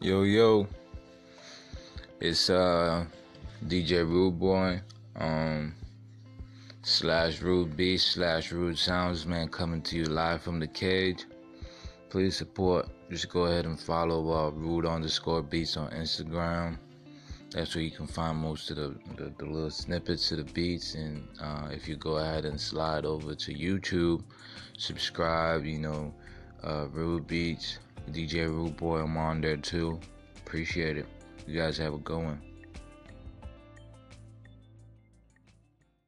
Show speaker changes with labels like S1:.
S1: Yo yo, it's uh DJ Rude Boy, um slash Rude Beast slash Rude Sounds man coming to you live from the cage. Please support. Just go ahead and follow uh, Rude underscore Beats on Instagram. That's where you can find most of the, the, the little snippets of the beats. And uh, if you go ahead and slide over to YouTube, subscribe. You know, uh, Rude Beats DJ Rude Boy, I'm on there too. Appreciate it. You guys have a good one.